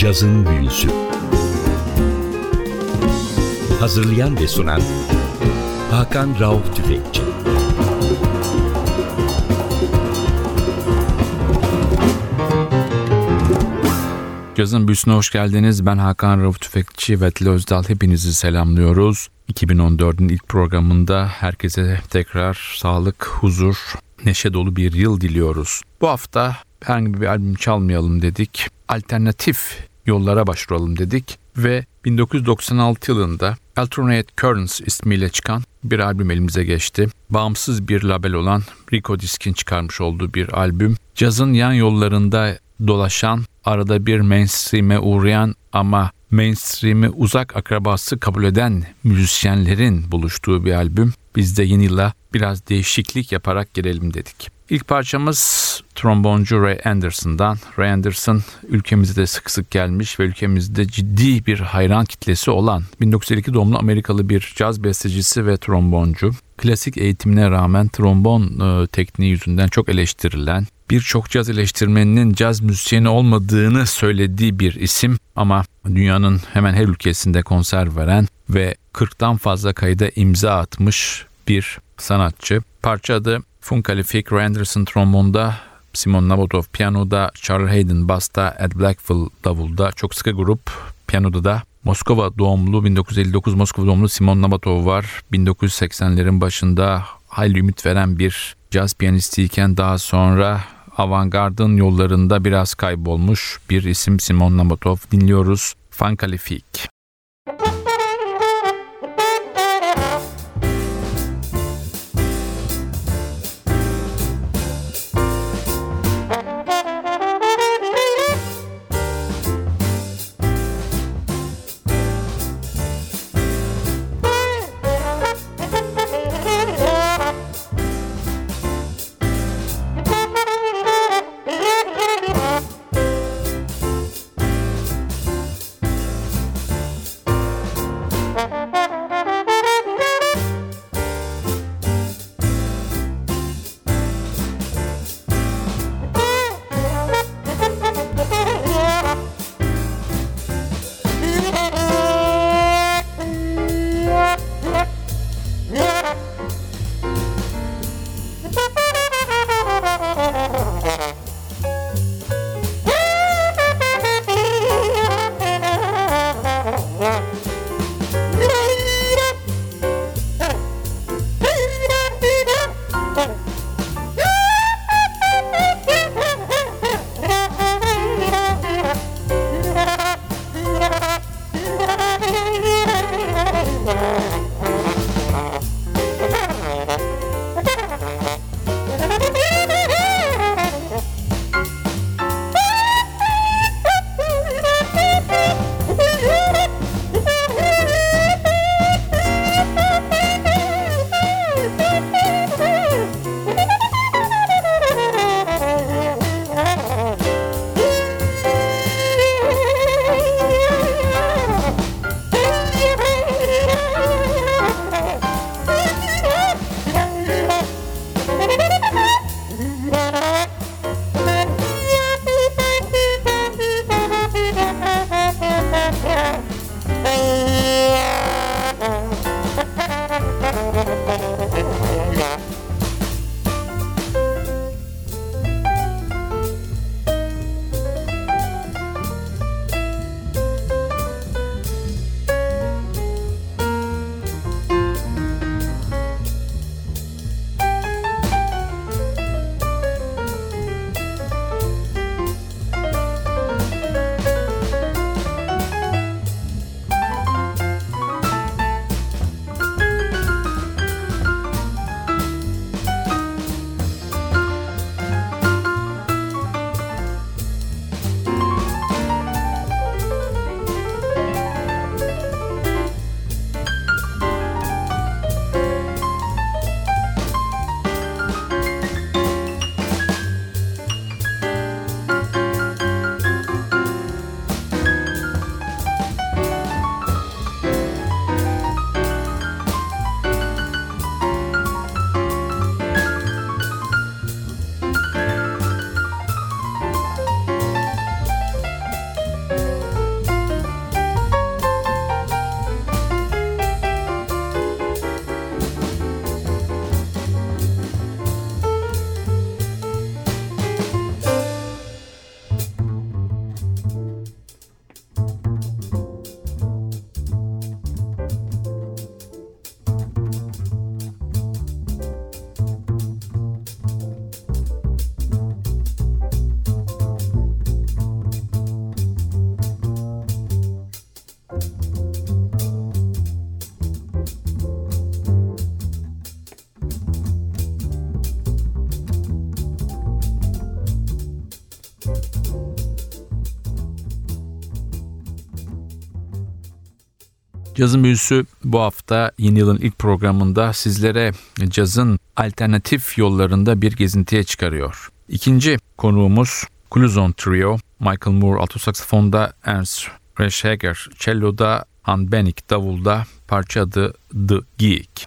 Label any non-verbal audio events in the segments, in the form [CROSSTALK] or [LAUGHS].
Cazın Büyüsü Hazırlayan ve sunan Hakan Rauf Tüfekçi Cazın Büyüsü'ne hoş geldiniz. Ben Hakan Rauf Tüfekçi ve Atli Özdal. Hepinizi selamlıyoruz. 2014'ün ilk programında herkese tekrar sağlık, huzur, neşe dolu bir yıl diliyoruz. Bu hafta herhangi bir albüm çalmayalım dedik. Alternatif yollara başvuralım dedik ve 1996 yılında Alternate Currents ismiyle çıkan bir albüm elimize geçti. Bağımsız bir label olan Rico Disk'in çıkarmış olduğu bir albüm. Cazın yan yollarında dolaşan, arada bir mainstream'e uğrayan ama mainstream'i uzak akrabası kabul eden müzisyenlerin buluştuğu bir albüm. Biz de yeni yıla biraz değişiklik yaparak girelim dedik. İlk parçamız tromboncu Ray Anderson'dan. Ray Anderson ülkemizde sık sık gelmiş ve ülkemizde ciddi bir hayran kitlesi olan 1952 doğumlu Amerikalı bir caz bestecisi ve tromboncu. Klasik eğitimine rağmen trombon e, tekniği yüzünden çok eleştirilen, birçok caz eleştirmeninin caz müzisyeni olmadığını söylediği bir isim ama dünyanın hemen her ülkesinde konser veren ve 40'tan fazla kayda imza atmış bir sanatçı. Parça adı Funkalific Ray Anderson trombonda, Simon Nabokov piyanoda, Charles Hayden basta, Ed Blackfield davulda, çok sıkı grup piyanoda da Moskova doğumlu 1959 Moskova doğumlu Simon Nabatov var. 1980'lerin başında hayli ümit veren bir caz piyanistiyken daha sonra avantgardın yollarında biraz kaybolmuş bir isim Simon Nabatov dinliyoruz. Fankalifik. Cazın büyüsü bu hafta yeni yılın ilk programında sizlere cazın alternatif yollarında bir gezintiye çıkarıyor. İkinci konuğumuz Cluzon Trio, Michael Moore alto saksafonda, Ernst Reschhager cello'da, Han Benik davulda, parça adı The Geek.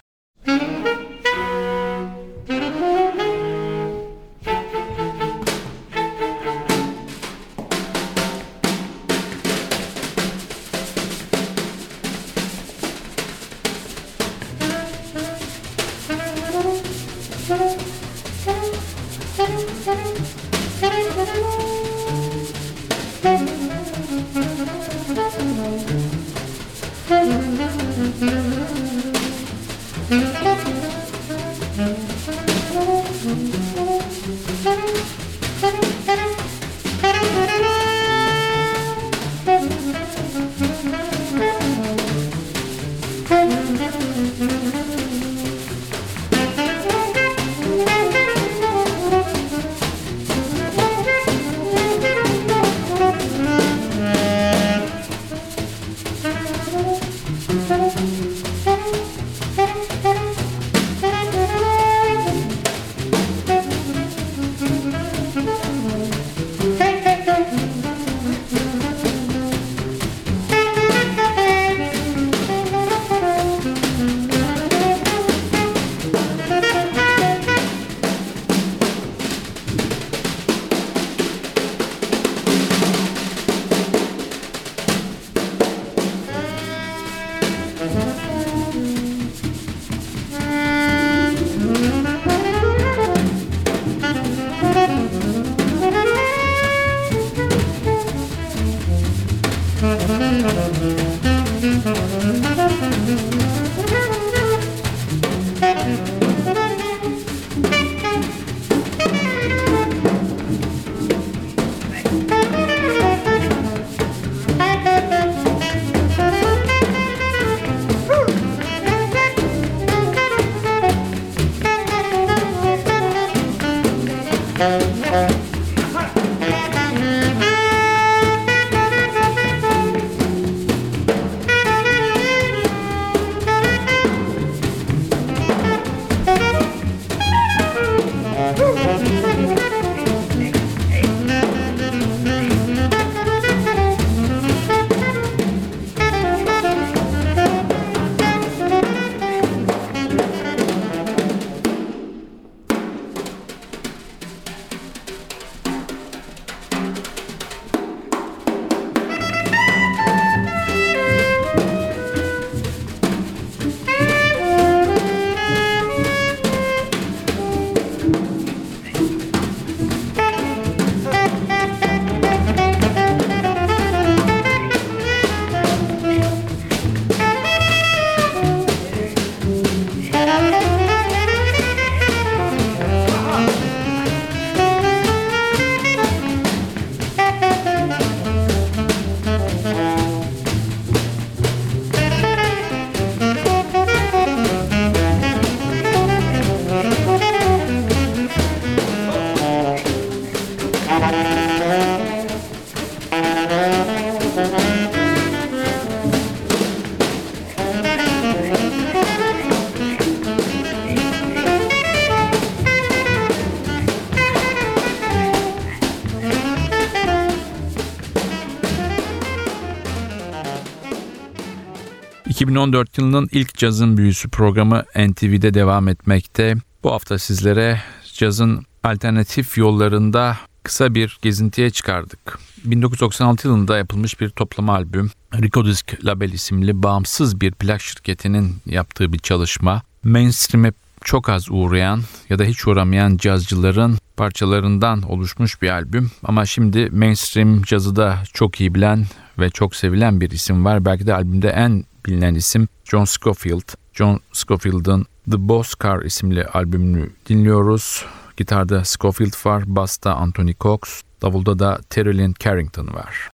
...2014 yılının ilk cazın büyüsü programı NTV'de devam etmekte. Bu hafta sizlere cazın alternatif yollarında kısa bir gezintiye çıkardık. 1996 yılında yapılmış bir toplama albüm. Ricodisk Label isimli bağımsız bir plak şirketinin yaptığı bir çalışma. Mainstream'e çok az uğrayan ya da hiç uğramayan cazcıların parçalarından oluşmuş bir albüm. Ama şimdi mainstream cazı da çok iyi bilen ve çok sevilen bir isim var. Belki de albümde en bilinen isim John Scofield. John Scofield'ın The Boss Car isimli albümünü dinliyoruz. Gitarda Scofield var, basta Anthony Cox, davulda da Terry Lynn Carrington var.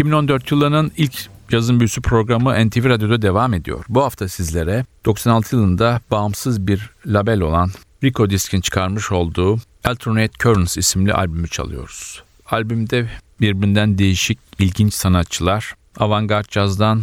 2014 yılının ilk Yazın Büyüsü programı NTV Radyo'da devam ediyor. Bu hafta sizlere 96 yılında bağımsız bir label olan Rico Disk'in çıkarmış olduğu Alternate Currents isimli albümü çalıyoruz. Albümde birbirinden değişik, ilginç sanatçılar, avantgard cazdan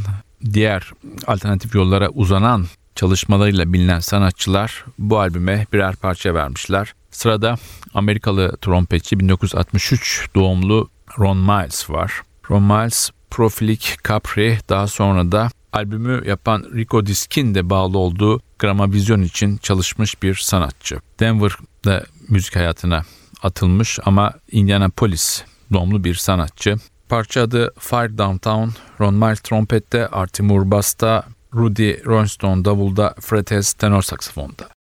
diğer alternatif yollara uzanan çalışmalarıyla bilinen sanatçılar bu albüme birer parça vermişler. Sırada Amerikalı trompetçi 1963 doğumlu Ron Miles var. Ron Miles, Profilik Capri daha sonra da albümü yapan Rico Disk'in de bağlı olduğu Gramavizyon için çalışmış bir sanatçı. Denver'da müzik hayatına atılmış ama Indianapolis doğumlu bir sanatçı. Parça adı Fire Downtown, Ron Miles trompette, Artie basta, Rudy Ronstone davulda, Fred Hess tenor saksafonda.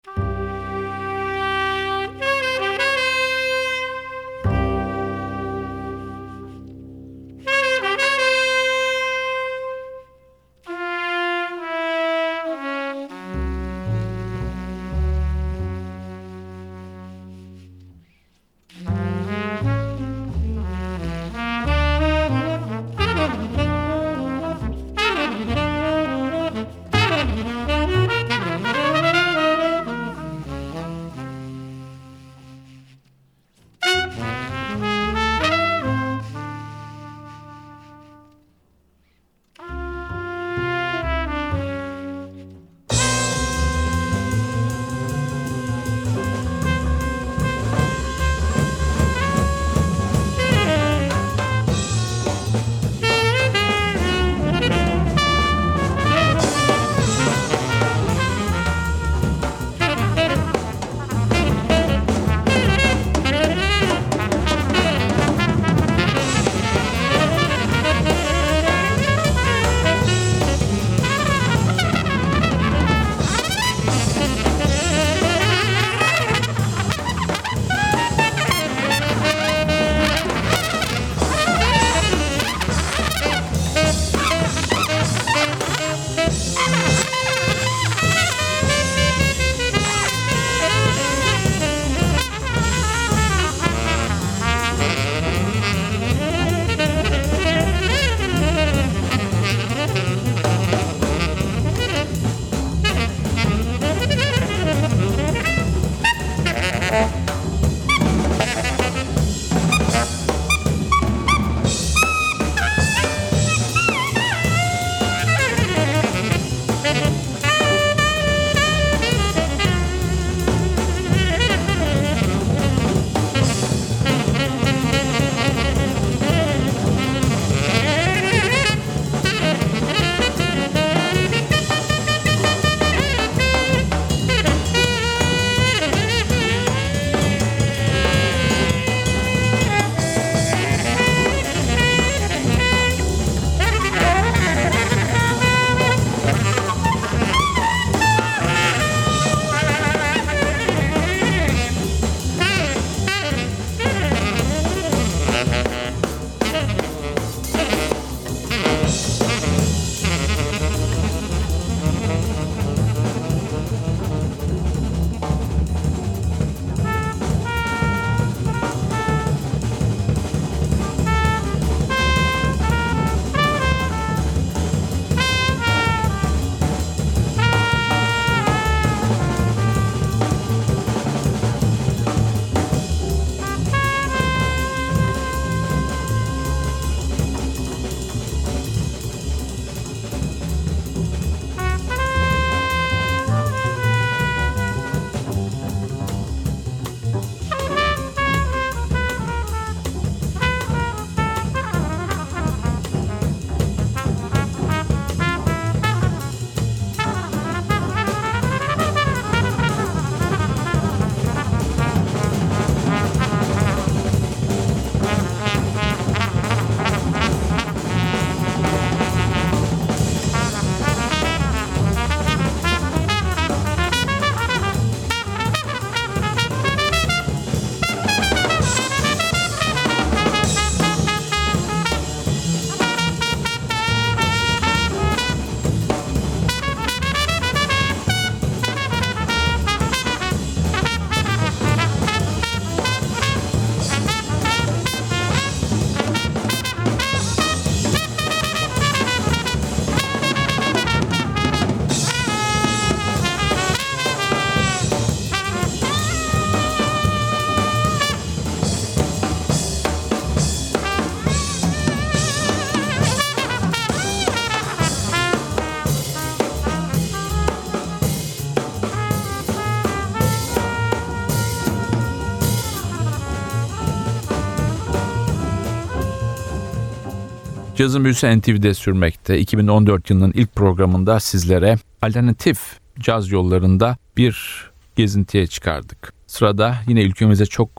Cazın büyüsü NTV'de sürmekte. 2014 yılının ilk programında sizlere alternatif caz yollarında bir gezintiye çıkardık. Sırada yine ülkemize çok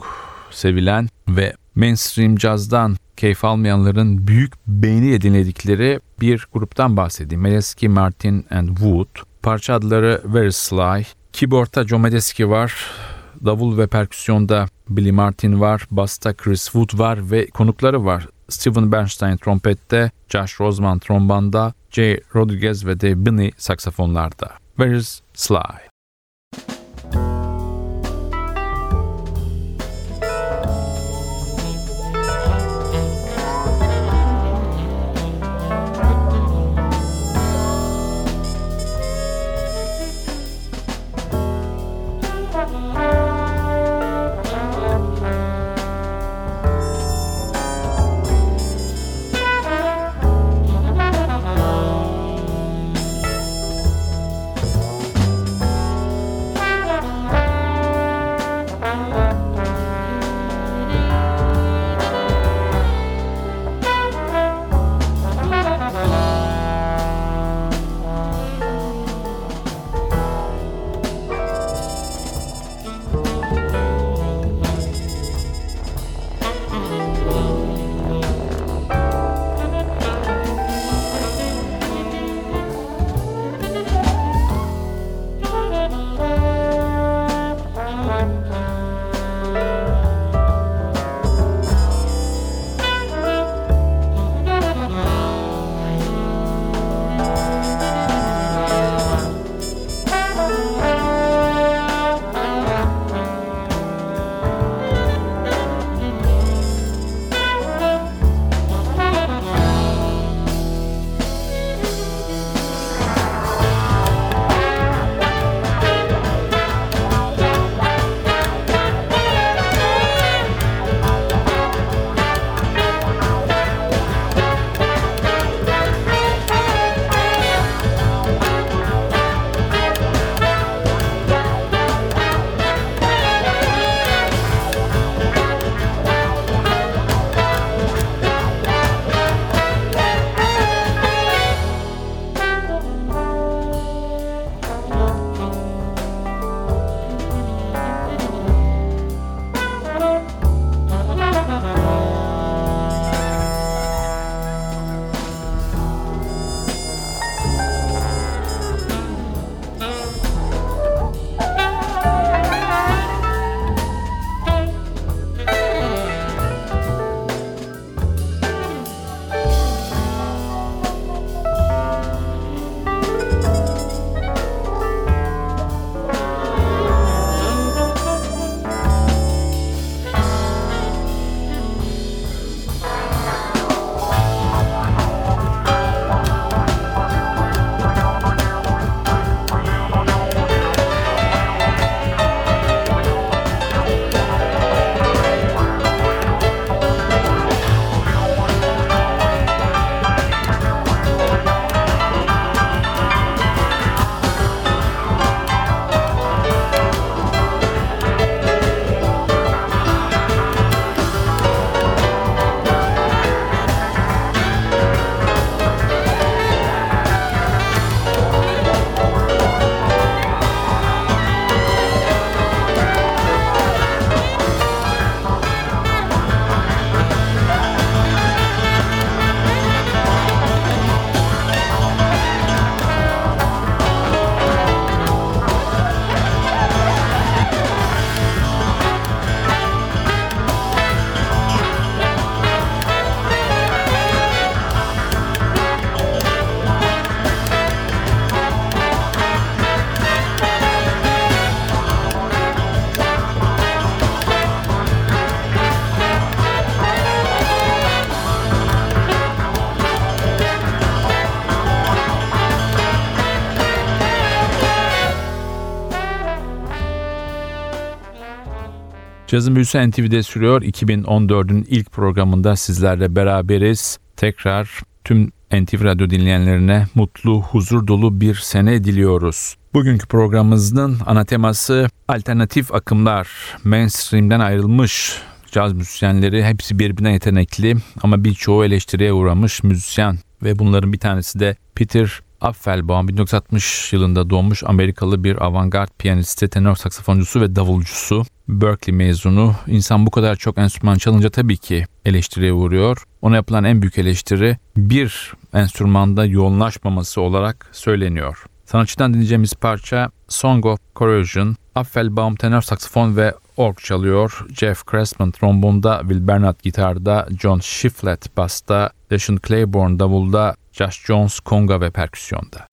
sevilen ve mainstream cazdan keyif almayanların büyük beğeni dinledikleri bir gruptan bahsedeyim. Medeski, Martin and Wood. Parça adları Very Sly. Keyboard'da Joe Medeski var. Davul ve perküsyonda Billy Martin var. Basta Chris Wood var ve konukları var. Steven Bernstein trompette, Josh Roseman trombanda, Jay Rodriguez ve Dave Binney saksafonlarda. Where's Sly? Cazın Büyüsü NTV'de sürüyor. 2014'ün ilk programında sizlerle beraberiz. Tekrar tüm NTV Radyo dinleyenlerine mutlu, huzur dolu bir sene diliyoruz. Bugünkü programımızın ana teması alternatif akımlar, mainstream'den ayrılmış caz müzisyenleri hepsi birbirine yetenekli ama birçoğu eleştiriye uğramış müzisyen ve bunların bir tanesi de Peter Apfelbaum 1960 yılında doğmuş Amerikalı bir avantgard piyanisti, tenor saksafoncusu ve davulcusu. Berkeley mezunu. İnsan bu kadar çok enstrüman çalınca tabii ki eleştiriye uğruyor. Ona yapılan en büyük eleştiri bir enstrümanda yoğunlaşmaması olarak söyleniyor. Sanatçıdan dinleyeceğimiz parça Song of Corrosion, Apfelbaum tenor saksafon ve org çalıyor. Jeff Cressman trombonda, Will Bernard gitarda, John Shiflett basta, Deshaun Claiborne davulda, Josh Jones konga ve perküsyonda.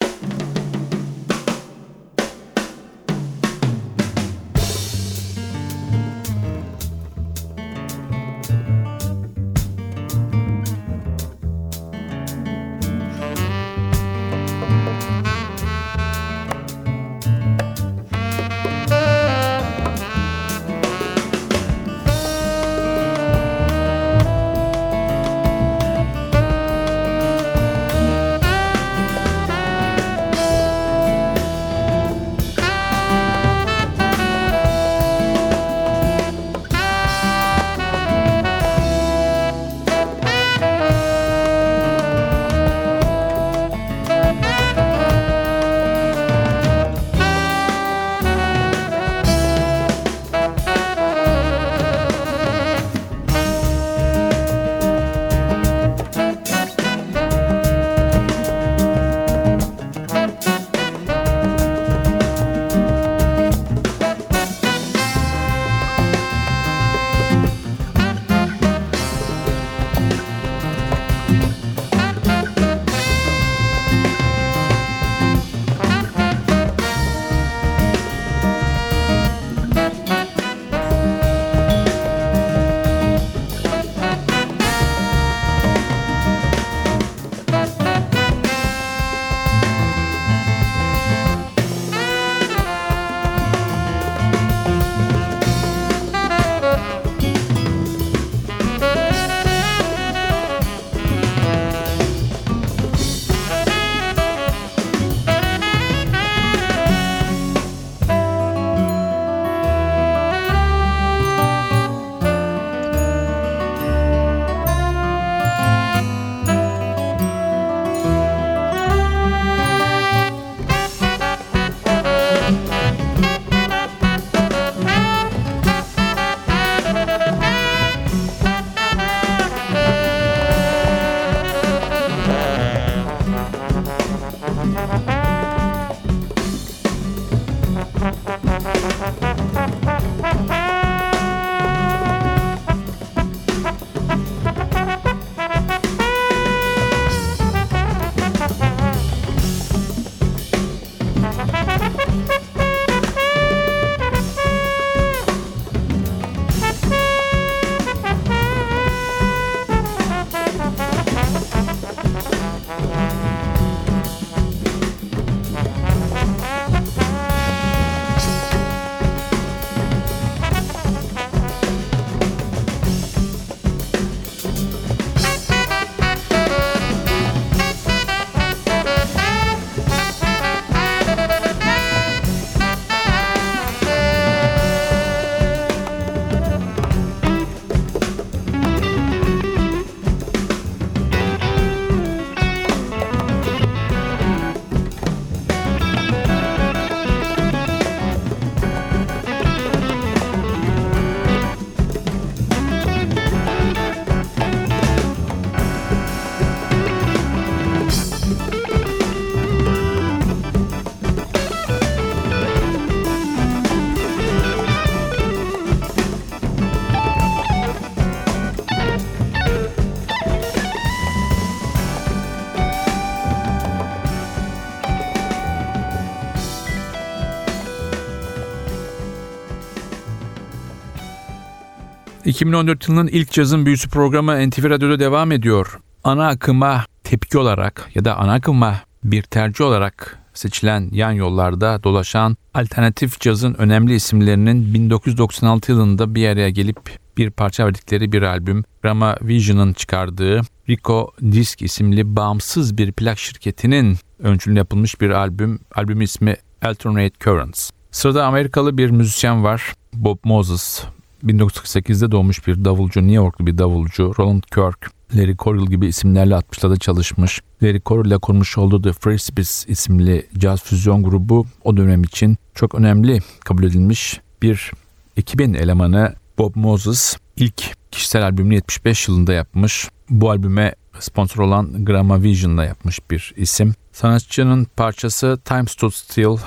...2014 yılının ilk cazın büyüsü programı NTV Radyo'da devam ediyor. Ana akıma tepki olarak ya da ana akıma bir tercih olarak seçilen yan yollarda dolaşan alternatif cazın önemli isimlerinin 1996 yılında bir araya gelip bir parça verdikleri bir albüm Rama Vision'ın çıkardığı Rico Disc isimli bağımsız bir plak şirketinin öncülüğünde yapılmış bir albüm. Albüm ismi Alternate Currents. Sırada Amerikalı bir müzisyen var Bob Moses 1948'de doğmuş bir davulcu, New Yorklu bir davulcu. Roland Kirk, Larry Coryell gibi isimlerle 60'larda çalışmış. Larry Coryell ile kurmuş olduğu The Frisbees isimli caz füzyon grubu o dönem için çok önemli kabul edilmiş bir ekibin elemanı Bob Moses ilk kişisel albümünü 75 yılında yapmış. Bu albüme sponsor olan Vision'la yapmış bir isim. Sanatçının parçası Time Stood Still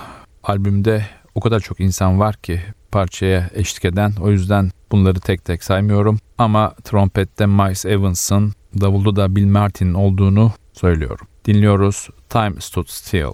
albümde o kadar çok insan var ki parçaya eşlik eden. O yüzden bunları tek tek saymıyorum. Ama trompette Miles Evans'ın, davulda da Bill Martin olduğunu söylüyorum. Dinliyoruz Time Stood Still.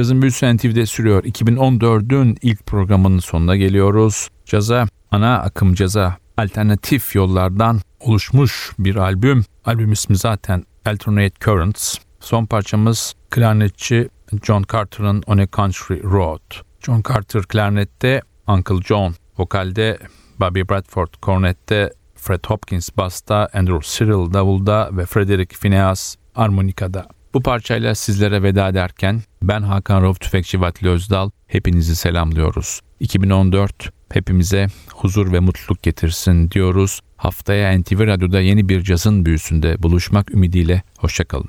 Cazın büyüsü NTV'de sürüyor. 2014'ün ilk programının sonuna geliyoruz. Caza, ana akım caza, alternatif yollardan oluşmuş bir albüm. Albüm ismi zaten Alternate Currents. Son parçamız klarnetçi John Carter'ın On a Country Road. John Carter klarnette, Uncle John vokalde, Bobby Bradford kornette, Fred Hopkins basta, Andrew Cyril davulda ve Frederick Phineas armonikada. Bu parçayla sizlere veda ederken ben Hakan Rauf Tüfekçi Vatli Özdal hepinizi selamlıyoruz. 2014 hepimize huzur ve mutluluk getirsin diyoruz. Haftaya NTV Radyo'da yeni bir cazın büyüsünde buluşmak ümidiyle hoşçakalın.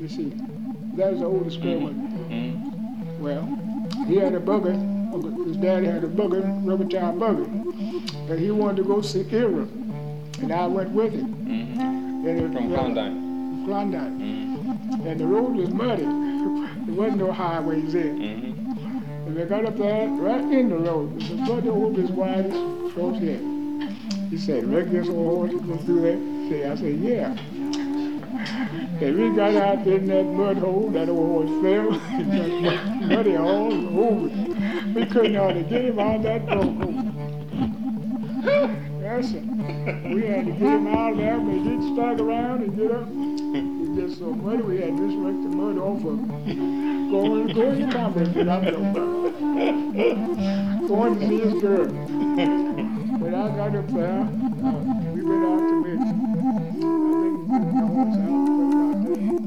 You see, that is. Well, he had a bugger. His daddy had a bugger, rubber tire bugger, and he wanted to go see Ira, and I went with him. Mm-hmm. And it, From Klondike. Klondike. Mm-hmm. And the road was muddy. [LAUGHS] there wasn't no highways there. Mm-hmm. And we got up there, right in the road. The blood over as wide as close here. He said, "Rick, this old horse go through there?" I said, "Yeah." And we got out in that mud hole, that old horse fell, [LAUGHS] muddy all over. We couldn't hardly get him out of that hole. Yes, sir. We had to get him out of there, but he did stagger around and get up. He just so muddy, we had to just rake the mud off of him. Going, going to Congress, but I'm going to see his girl. When I got up there, uh, we went out to meet. I think the horse out. Cazın